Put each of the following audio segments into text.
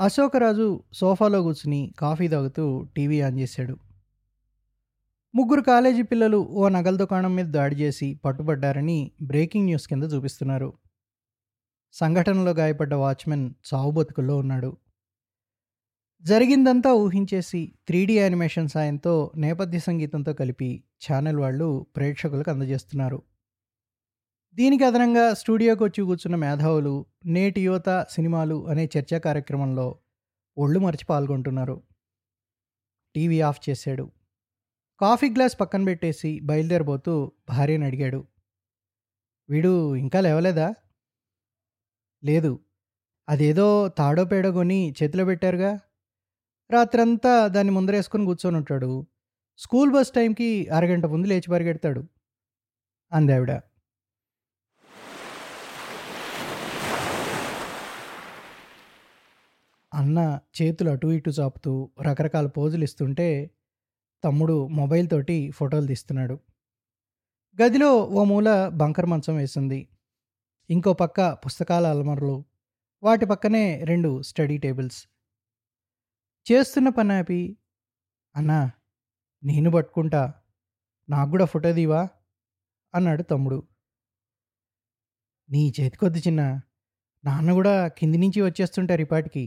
అశోకరాజు సోఫాలో కూర్చుని కాఫీ తాగుతూ టీవీ ఆన్ చేశాడు. ముగ్గురు కాలేజీ పిల్లలు ఓ నగల దుకాణం మీద దాడి చేసి పట్టుబడ్డారని బ్రేకింగ్ న్యూస్ కింద చూపిస్తున్నారు. సంఘటనలో గాయపడ్డ వాచ్మెన్ చావు బతుకుల్లో ఉన్నాడు. జరిగిందంతా ఊహించేసి త్రీ డీ యానిమేషన్ సాయంతో నేపథ్య సంగీతంతో కలిపి ఛానల్ వాళ్ళు ప్రేక్షకులకు అందజేస్తున్నారు. దీనికి అదనంగా స్టూడియోకి వచ్చి కూర్చున్న మేధావులు నేటి యువత సినిమాలు అనే చర్చా కార్యక్రమంలో ఒళ్ళు మరిచి పాల్గొంటున్నారు. టీవీ ఆఫ్ చేశాడు. కాఫీ గ్లాస్ పక్కన పెట్టేసి బయలుదేరబోతూ భార్యను అడిగాడు. వీడు ఇంకా లేవలేదా? లేదు. అదేదో తాడో పేడో కొని చేతిలో పెట్టారుగా? రాత్రంతా దాన్ని ముందరేసుకొని కూర్చొని ఉంటాడు. స్కూల్ బస్ టైంకి అరగంట ముందు లేచి పరిగెడతాడు. అందావిడ. అన్న చేతులు అటు ఇటు చాపుతూ రకరకాల పోజులు ఇస్తుంటే తమ్ముడు మొబైల్ తోటి ఫోటోలు తీస్తున్నాడు. గదిలో ఓ మూల బంకర్ మంచం వేసింది. ఇంకో పక్క పుస్తకాల అల్మర్లు వాటి పక్కనే రెండు స్టడీ టేబుల్స్. చేస్తున్న పని ఆపి అన్నా నేను పట్టుకుంటా. నాకు కూడా ఫోటో దీవా అన్నాడు తమ్ముడు. నీ చేతికొద్ది చిన్న నాన్న కూడా కింది నుంచి వచ్చేస్తుంటారు ఇపాటికి.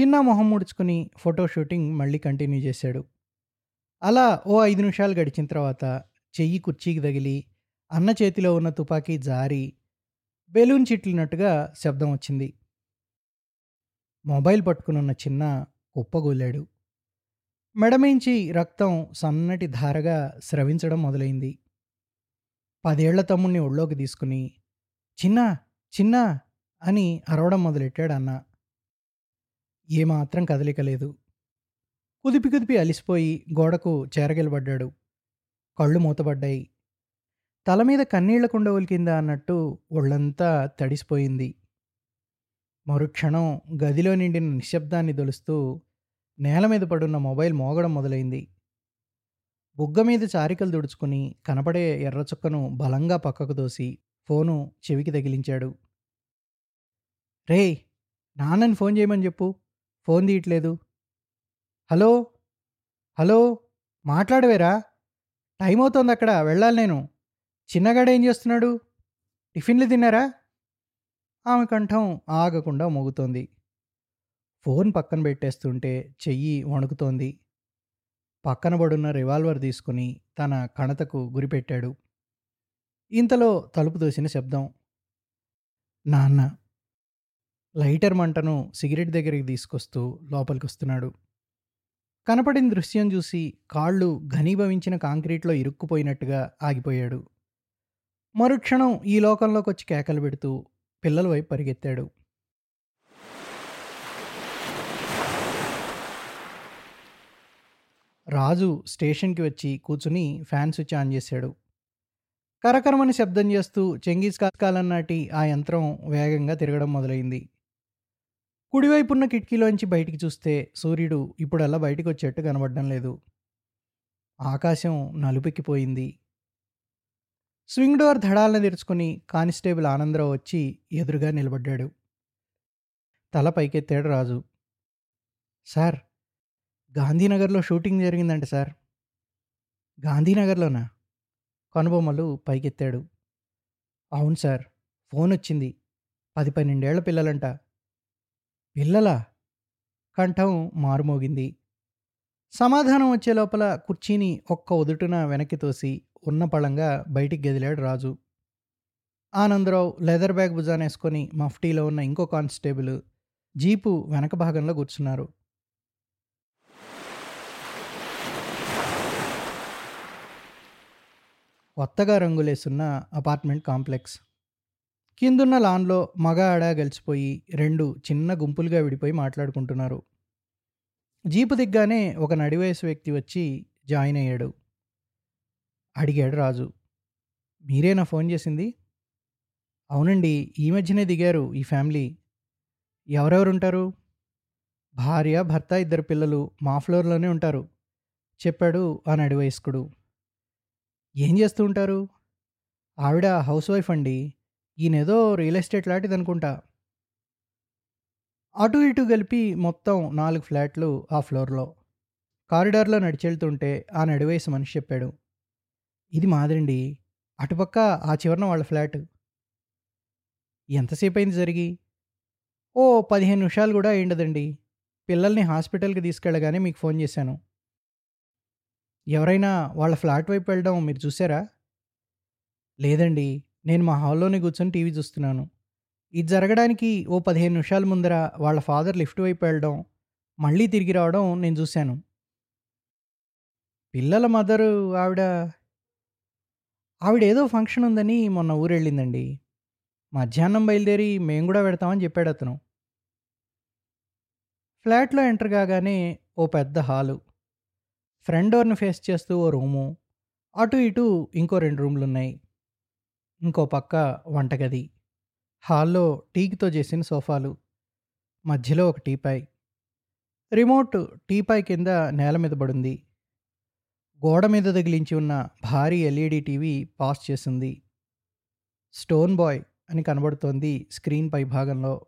చిన్న మొహం ముడుచుకుని ఫోటో షూటింగ్ మళ్ళీ కంటిన్యూ చేశాడు. అలా ఓ ఐదు నిమిషాలు గడిచిన తర్వాత చెయ్యి కుర్చీకి తగిలి అన్న చేతిలో ఉన్న తుపాకీ జారి బెలూన్ చిట్లినట్టుగా శబ్దం వచ్చింది. మొబైల్ పట్టుకునున్న చిన్న కుప్పగూలాడు. మెడమించి రక్తం సన్నటి ధారగా స్రవించడం మొదలైంది. పదేళ్ళ తమ్ముణ్ణి ఒళ్ళోకి తీసుకుని చిన్న చిన్న అని అరవడం మొదలెట్టాడు అన్న. ఏమాత్రం కదలిక లేదు. కుదిపి కుదిపి అలిసిపోయి గోడకు చేరగిలబడ్డాడు. కళ్ళు మూతబడ్డాయి. తల మీద కన్నీళ్ళ కుండవుల కింద అన్నట్టు ఒళ్ళంతా తడిసిపోయింది. మరుక్షణం గదిలో నిండిన నిశ్శబ్దాన్ని దొలుస్తూ నేల మీద పడున్న మొబైల్ మోగడం మొదలైంది. బుగ్గ మీద చారికలు దుడుచుకుని కనపడే ఎర్రచుక్కను బలంగా పక్కకు దోసి ఫోను చెవికి తగిలించాడు. రే నాన్నని ఫోన్ చేయమని చెప్పు. ఫోన్ తీయట్లేదు. హలో? హలో? మాట్లాడవేరా? టైం అవుతోంది అక్కడ వెళ్ళాలి నేను. చిన్నగాడు ఏం చేస్తున్నాడు? టిఫిన్లు తిన్నారా? ఆమె కంఠం ఆగకుండా మోగుతోంది. ఫోన్ పక్కన పెట్టేస్తుంటే చెయ్యి వణుకుతోంది. పక్కన పడున్న రివాల్వర్ తీసుకుని తన కణతకు గురిపెట్టాడు. ఇంతలో తలుపు దోసిన శబ్దం నాన్న లైటర్ మంటను సిగరెట్ దగ్గరికి తీసుకొస్తూ లోపలికి వస్తున్నాడు కనపడిన దృశ్యం చూసి కాళ్ళు ఘనీభవించిన కాంక్రీట్లో ఇరుక్కుపోయినట్టుగా ఆగిపోయాడు. మరుక్షణం ఈ లోకంలోకి వచ్చి కేకలు పెడుతూ పిల్లల వైపు పరిగెత్తాడు. రాజు స్టేషన్కి వచ్చి కూర్చుని ఫ్యాన్ స్విచ్ ఆన్ చేశాడు. కరకరమని శబ్దం చేస్తూ చెంగీస్ కాలం నాటి ఆ యంత్రం వేగంగా తిరగడం మొదలైంది. కుడివైపున్న కిటికీలోంచి బయటికి చూస్తే సూర్యుడు ఇప్పుడల్లా బయటికి వచ్చేట్టు కనబడడం లేదు. ఆకాశం నలుపెక్కిపోయింది. స్వింగ్ డోర్ ధడాలను తెరుచుకుని కానిస్టేబుల్ ఆనందరావు వచ్చి ఎదురుగా నిలబడ్డాడు. తల పైకెత్తాడు రాజు. సార్ గాంధీనగర్లో షూటింగ్ జరిగిందంట సార్. గాంధీనగర్లోనా? కనుబొమ్మలు పైకెత్తాడు. అవును సార్ ఫోన్ వచ్చింది పది పన్నెండేళ్ళ పిల్లలంట. పిల్లలా కంఠం మారుమోగింది. సమాధానం వచ్చే లోపల కుర్చీని ఒక్క ఒదుటున వెనక్కి తోసి ఉన్న పళంగా బయటికి గదిలాడు రాజు. ఆనందరావు లెదర్ బ్యాగ్ భుజానేసుకొని మఫ్టీలో ఉన్న ఇంకో కానిస్టేబుల్ జీపు వెనక భాగంలో కూర్చున్నారు. కొత్తగా రంగులేసున్న అపార్ట్మెంట్ కాంప్లెక్స్. కిందున్న లాన్లో మగ ఆడ గెలిచిపోయి రెండు చిన్న గుంపులుగా విడిపోయి మాట్లాడుకుంటున్నారు. జీపు దిగ్గానే ఒక నడివయసు వ్యక్తి వచ్చి జాయిన్ అయ్యాడు. అడిగాడు రాజు మీరేనా ఫోన్ చేసింది? అవునండి ఈ మధ్యనే దిగారు ఈ ఫ్యామిలీ. ఎవరెవరు ఉంటారు భార్య భర్త ఇద్దరు పిల్లలు మా ఫ్లోర్లోనే ఉంటారు చెప్పాడు ఆ నడివయస్కుడు. ఏం చేస్తూ ఉంటారు? ఆవిడ హౌస్ వైఫ్ అండి. ఈయనేదో రియల్ ఎస్టేట్ లాంటిది అనుకుంటా అటు ఇటు కలిపి మొత్తం నాలుగు ఫ్లాట్లు ఆ ఫ్లోర్లో. కారిడార్లో నడిచెళ్తుంటే ఆ నడివేసి మనిషి చెప్పాడు ఇది మాదిరండి అటుపక్క ఆ చివరన వాళ్ళ ఫ్లాట్. ఎంతసేపు అయింది జరిగి? ఓ పదిహేను నిమిషాలు కూడా అయిండదండి పిల్లల్ని హాస్పిటల్కి తీసుకెళ్ళగానే మీకు ఫోన్ చేశాను. ఎవరైనా వాళ్ళ ఫ్లాట్ వైపు వెళ్ళడం మీరు చూసారా లేదండి నేను మా హాల్లోనే కూర్చొని టీవీ చూస్తున్నాను. ఇది జరగడానికి ఓ పదిహేను నిమిషాల ముందర వాళ్ళ ఫాదర్ లిఫ్ట్ వైపు వెళ్ళడం మళ్ళీ తిరిగి రావడం నేను చూశాను. పిల్లల మదరు ఆవిడ ఆవిడ ఏదో ఫంక్షన్ ఉందని మొన్న ఊరెళ్ళిందండి మధ్యాహ్నం బయలుదేరి మేము కూడా పెడతామని చెప్పాడు అతను. ఫ్లాట్లో ఎంటర్ కాగానే ఓ పెద్ద హాలు. ఫ్రంట్ డోర్ని ఫేస్ చేస్తూ ఓ రూము. అటు ఇటు ఇంకో రెండు రూమ్లు ఉన్నాయి ఇంకో పక్క వంటగది. హాల్లో టీకితో చేసిన సోఫాలు. మధ్యలో ఒక టీపాయ్. రిమోట్ టీపాయ్ కింద నేల మీద పడుంది. గోడ మీద తగిలించి ఉన్న భారీ ఎల్ఈడి టీవీ పాస్ చేసింది. స్టోన్ బాయ్ అని కనబడుతోంది స్క్రీన్ పై భాగంలో.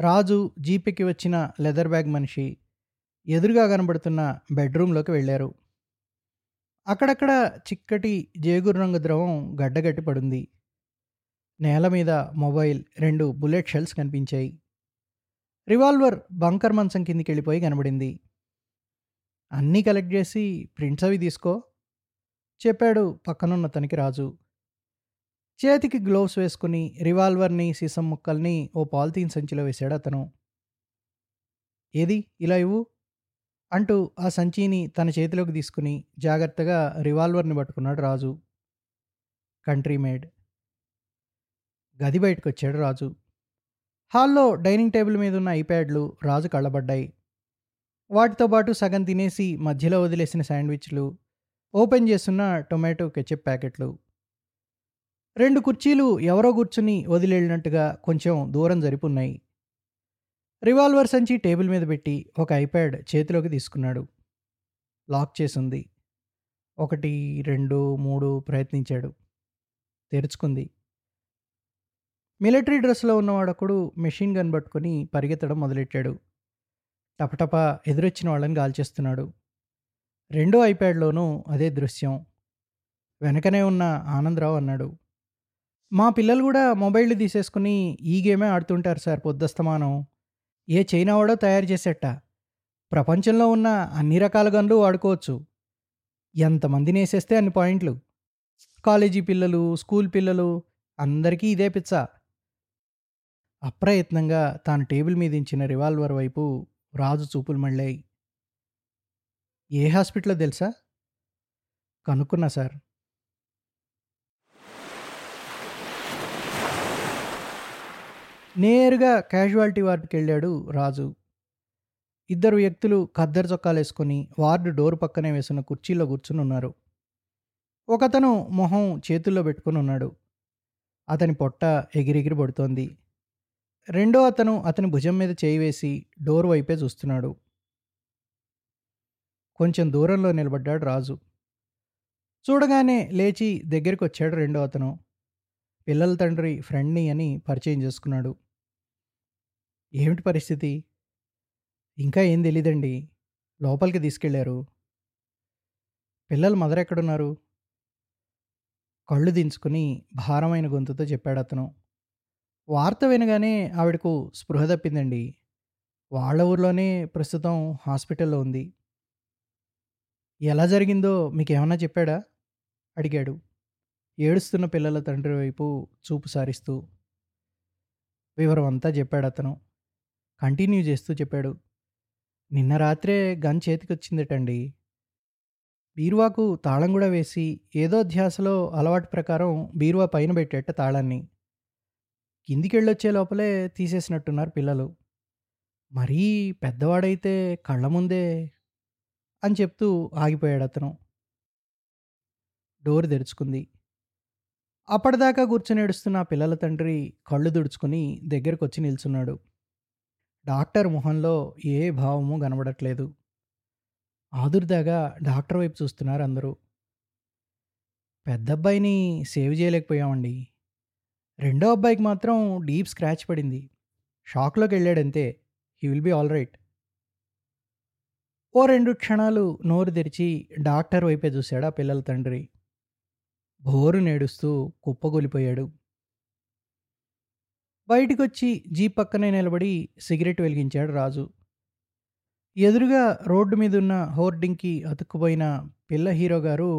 రాజు జీపెక్కి వచ్చిన లెదర్ బ్యాగ్ మనిషి. ఎదురుగా కనబడుతున్న బెడ్రూమ్లోకి వెళ్ళారు. అక్కడక్కడ చిక్కటి జేగురు రంగు ద్రవం గడ్డగట్టి పడింది నేల మీద మొబైల్ రెండు బుల్లెట్ షెల్స్ కనిపించాయి. రివాల్వర్ బంకర్ మంచం కిందికి వెళ్ళిపోయి కనబడింది. అన్నీ కలెక్ట్ చేసి ప్రింట్స్ అవి తీసుకో చెప్పాడు పక్కనున్న తనకి రాజు. చేతికి గ్లోవ్స్ వేసుకుని రివాల్వర్ని సీసం ముక్కల్ని ఓ పాలిథీన్ సంచిలో వేశాడు అతను. ఏది? ఇలా ఇవ్వు. అంటూ ఆ సంచిని తన చేతిలోకి తీసుకుని జాగ్రత్తగా రివాల్వర్ని పట్టుకున్నాడు రాజు. Country made. గది బయటకు వచ్చాడు రాజు. హాల్లో డైనింగ్ టేబుల్ మీద ఉన్న ఐప్యాడ్లు రాజు కళ్ళబడ్డాయి. వాటితో పాటు సగం తినేసి మధ్యలో వదిలేసిన శాండ్విచ్లు ఓపెన్ చేస్తున్న టొమాటో కెచప్ ప్యాకెట్లు. రెండు కుర్చీలు ఎవరో కూర్చుని వదిలేళ్ళినట్టుగా కొంచెం దూరం జరిపున్నాయి. రివాల్వర్ సంచి టేబుల్ మీద పెట్టి ఒక ఐప్యాడ్ చేతిలోకి తీసుకున్నాడు. లాక్ చేసింది. ఒకటి రెండు మూడు ప్రయత్నించాడు. తెరుచుకుంది. మిలిటరీ డ్రెస్లో ఉన్నవాడొకడు మెషిన్ గన్ పట్టుకొని పరిగెత్తడం మొదలెట్టాడు. టపటప ఎదురొచ్చిన వాళ్ళని గాల్చేస్తున్నాడు రెండో ఐప్యాడ్లోనూ అదే దృశ్యం. వెనకనే ఉన్న ఆనందరావు అన్నాడు. మా పిల్లలు కూడా మొబైల్ తీసేసుకుని ఈ గేమే ఆడుతుంటారు సార్ పొద్దస్తమానం. ఏ చైనా వాడో తయారు చేసేట ప్రపంచంలో ఉన్న అన్ని రకాల గన్లు వాడుకోవచ్చు. ఎంతమందిని వేసేస్తే అన్ని పాయింట్లు. కాలేజీ పిల్లలు స్కూల్ పిల్లలు అందరికీ ఇదే పిచ్చ. అప్రయత్నంగా తాను టేబుల్ మీద ఇచ్చిన రివాల్వర్ వైపు రాజు చూపులు మళ్ళాయి. ఏ హాస్పిటల్లో తెలుసా? కనుక్కున్నా సార్. నేరుగా క్యాజువాలిటీ వార్డుకి వెళ్ళాడు రాజు. ఇద్దరు వ్యక్తులు ఖద్దరు చొక్కాలు వేసుకుని వార్డు డోర్ పక్కనే వేసిన కుర్చీలో కూర్చుని ఉన్నారు. ఒకతను మొహం చేతుల్లో పెట్టుకుని ఉన్నాడు. అతని పొట్ట ఎగిరెగిరి పడుతోంది. రెండో అతను అతని భుజం మీద చేయి వేసి డోర్ వైపే చూస్తున్నాడు. కొంచెం దూరంలో నిలబడ్డాడు రాజు. చూడగానే లేచి దగ్గరికి వచ్చాడు రెండో అతను. పిల్లల తండ్రి ఫ్రెండ్ని అని పరిచయం చేసుకున్నాడు. ఏమిటి పరిస్థితి? ఇంకా ఏం తెలీదండి. లోపలికి తీసుకెళ్ళారు పిల్లలు మదర్ ఎక్కడున్నారు? కళ్ళు దించుకుని భారమైన గొంతుతో చెప్పాడు అతను. వార్త వినగానే ఆవిడకు స్పృహ తప్పిందండి. వాళ్ళ ఊర్లోనే ప్రస్తుతం హాస్పిటల్లో ఉంది. ఎలా జరిగిందో మీకేమన్నా చెప్పాడా? అడిగాడు. ఏడుస్తున్న పిల్లల తండ్రి వైపు చూపు సారిస్తూ. వివరం అంతా చెప్పాడు అతను. కంటిన్యూ చేస్తూ చెప్పాడు. నిన్న రాత్రే గన్ చేతికొచ్చిందటండి. బీరువాకు తాళం కూడా వేసి ఏదో ధ్యాసలో అలవాటు ప్రకారం బీరువా పైన పెట్టేట తాళాన్ని. కిందికెళ్ళొచ్చే లోపలే తీసేసినట్టున్నారు పిల్లలు. మరీ పెద్దవాడైతే కళ్ళ ముందే అని చెప్తూ ఆగిపోయాడు అతను డోర్ తెరుచుకుంది. అప్పటిదాకా కూర్చొని ఏడుస్తున్న పిల్లల తండ్రి కళ్ళు దుడుచుకుని దగ్గరకు వచ్చి నిల్చున్నాడు. డాక్టర్ మొహంలో ఏ భావము కనబడట్లేదు ఆదుర్దాగా డాక్టర్ వైపు చూస్తున్నారు అందరూ పెద్ద అబ్బాయిని సేవ్ చేయలేకపోయామండి రెండో అబ్బాయికి మాత్రం డీప్ స్క్రాచ్ పడింది షాక్‌లోకి వెళ్ళాడంతే. He will be all right. ఓ రెండు క్షణాలు నోరు తెరిచి డాక్టర్ వైపే చూశాడు ఆ పిల్లల తండ్రి. భోరు నేడుస్తూ కుప్పగొలిపోయాడు కుప్పకూలిపోయాడు. బయటికొచ్చి జీప్ పక్కనే నిలబడి సిగరెట్ వెలిగించాడు రాజు. ఎదురుగా రోడ్డు మీదున్న హోర్డింగ్‌కి అతుక్కుపోయిన పిల్ల హీరో గారు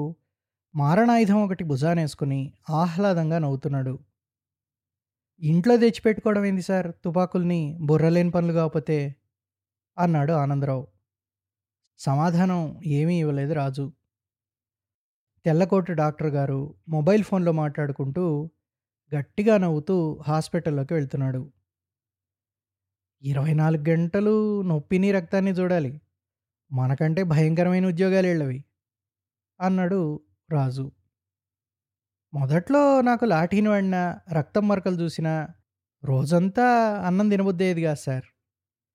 మారణాయుధం ఒకటి భుజానేసుకుని ఆహ్లాదంగా నవ్వుతున్నాడు. ఇంట్లో తెచ్చిపెట్టుకోవడం ఏంది సార్ తుపాకుల్ని బుర్రలేని పనులు కాకపోతే? అన్నాడు ఆనందరావు. సమాధానం ఏమీ ఇవ్వలేదు రాజు. తెల్లకోట డాక్టర్ గారు మొబైల్ ఫోన్‌లో మాట్లాడుకుంటూ గట్టిగా నవ్వుతూ హాస్పిటల్‌లోకి వెళ్తున్నాడు. 24 గంటలు నొప్పిని, రక్తాన్ని చూడాలి. మనకంటే భయంకరమైన ఉద్యోగాలు వెళ్ళవి అన్నాడు రాజు. మొదట్లో నాకు లాఠీని వాడినా, రక్తం మరకలు చూసినా రోజంతా అన్నం తినబుద్దేది కాదు సార్.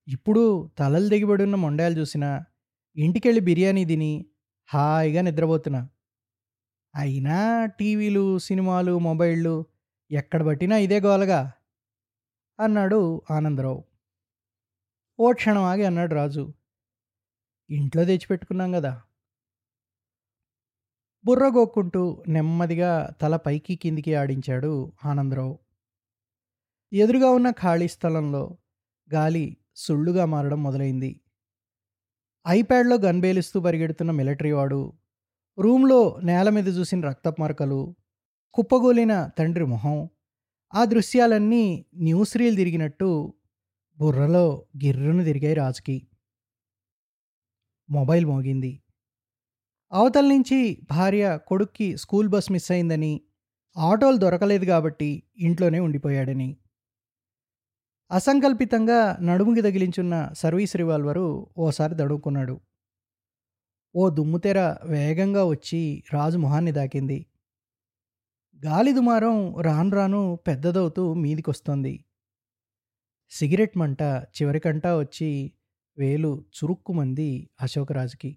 ఇప్పుడు తలలు దిగిబడి ఉన్న మొండాలు చూసినా, ఇంటికెళ్ళి బిర్యానీ తిని హాయిగా నిద్రపోతున్నా. అయినా టీవీలు, సినిమాలు, మొబైళ్ళు ఎక్కడ పట్టినా ఇదే గోలగా అన్నాడు ఆనందరావు. ఓ క్షణం ఆగి అన్నాడు రాజు. ఇంట్లో తెచ్చిపెట్టుకున్నాం కదా బుర్ర గోక్కుంటూ నెమ్మదిగా తల పైకి కిందికి ఆడించాడు ఆనందరావు. ఎదురుగా ఉన్న ఖాళీ స్థలంలో గాలి సుళ్ళుగా మారడం మొదలైంది. ఐప్యాడ్‌లో గన్ బేలిస్తూ పరిగెడుతున్న మిలిటరీ వాడు, రూమ్‌లో నేల మీద చూసిన రక్తపు మరకలు, కుప్పగూలిన తండ్రి మొహం, ఆ దృశ్యాలన్నీ న్యూస్ రీల్ తిరిగినట్టు బుర్రలో గిర్రును తిరిగాయి రాజుకి. మొబైల్ మోగింది. అవతల నుంచి భార్య కొడుక్కి స్కూల్ బస్ మిస్ అయిందని, ఆటోలు దొరకలేదు కాబట్టి ఇంట్లోనే ఉండిపోయాడని. అసంకల్పితంగా నడుముకి తగిలించున్న సర్వీస్ రివాల్వరు ఓసారి దడుక్కున్నాడు ఓ దుమ్ముతెర వేగంగా వచ్చి రాజు మొహాన్ని దాకింది. గాలి దుమారం రాను రాను పెద్దదవుతూ మీదికొస్తోంది. సిగరెట్ మంట చివరికంటా వచ్చి వేలు చురుక్కుమంది అశోకరాజుకి.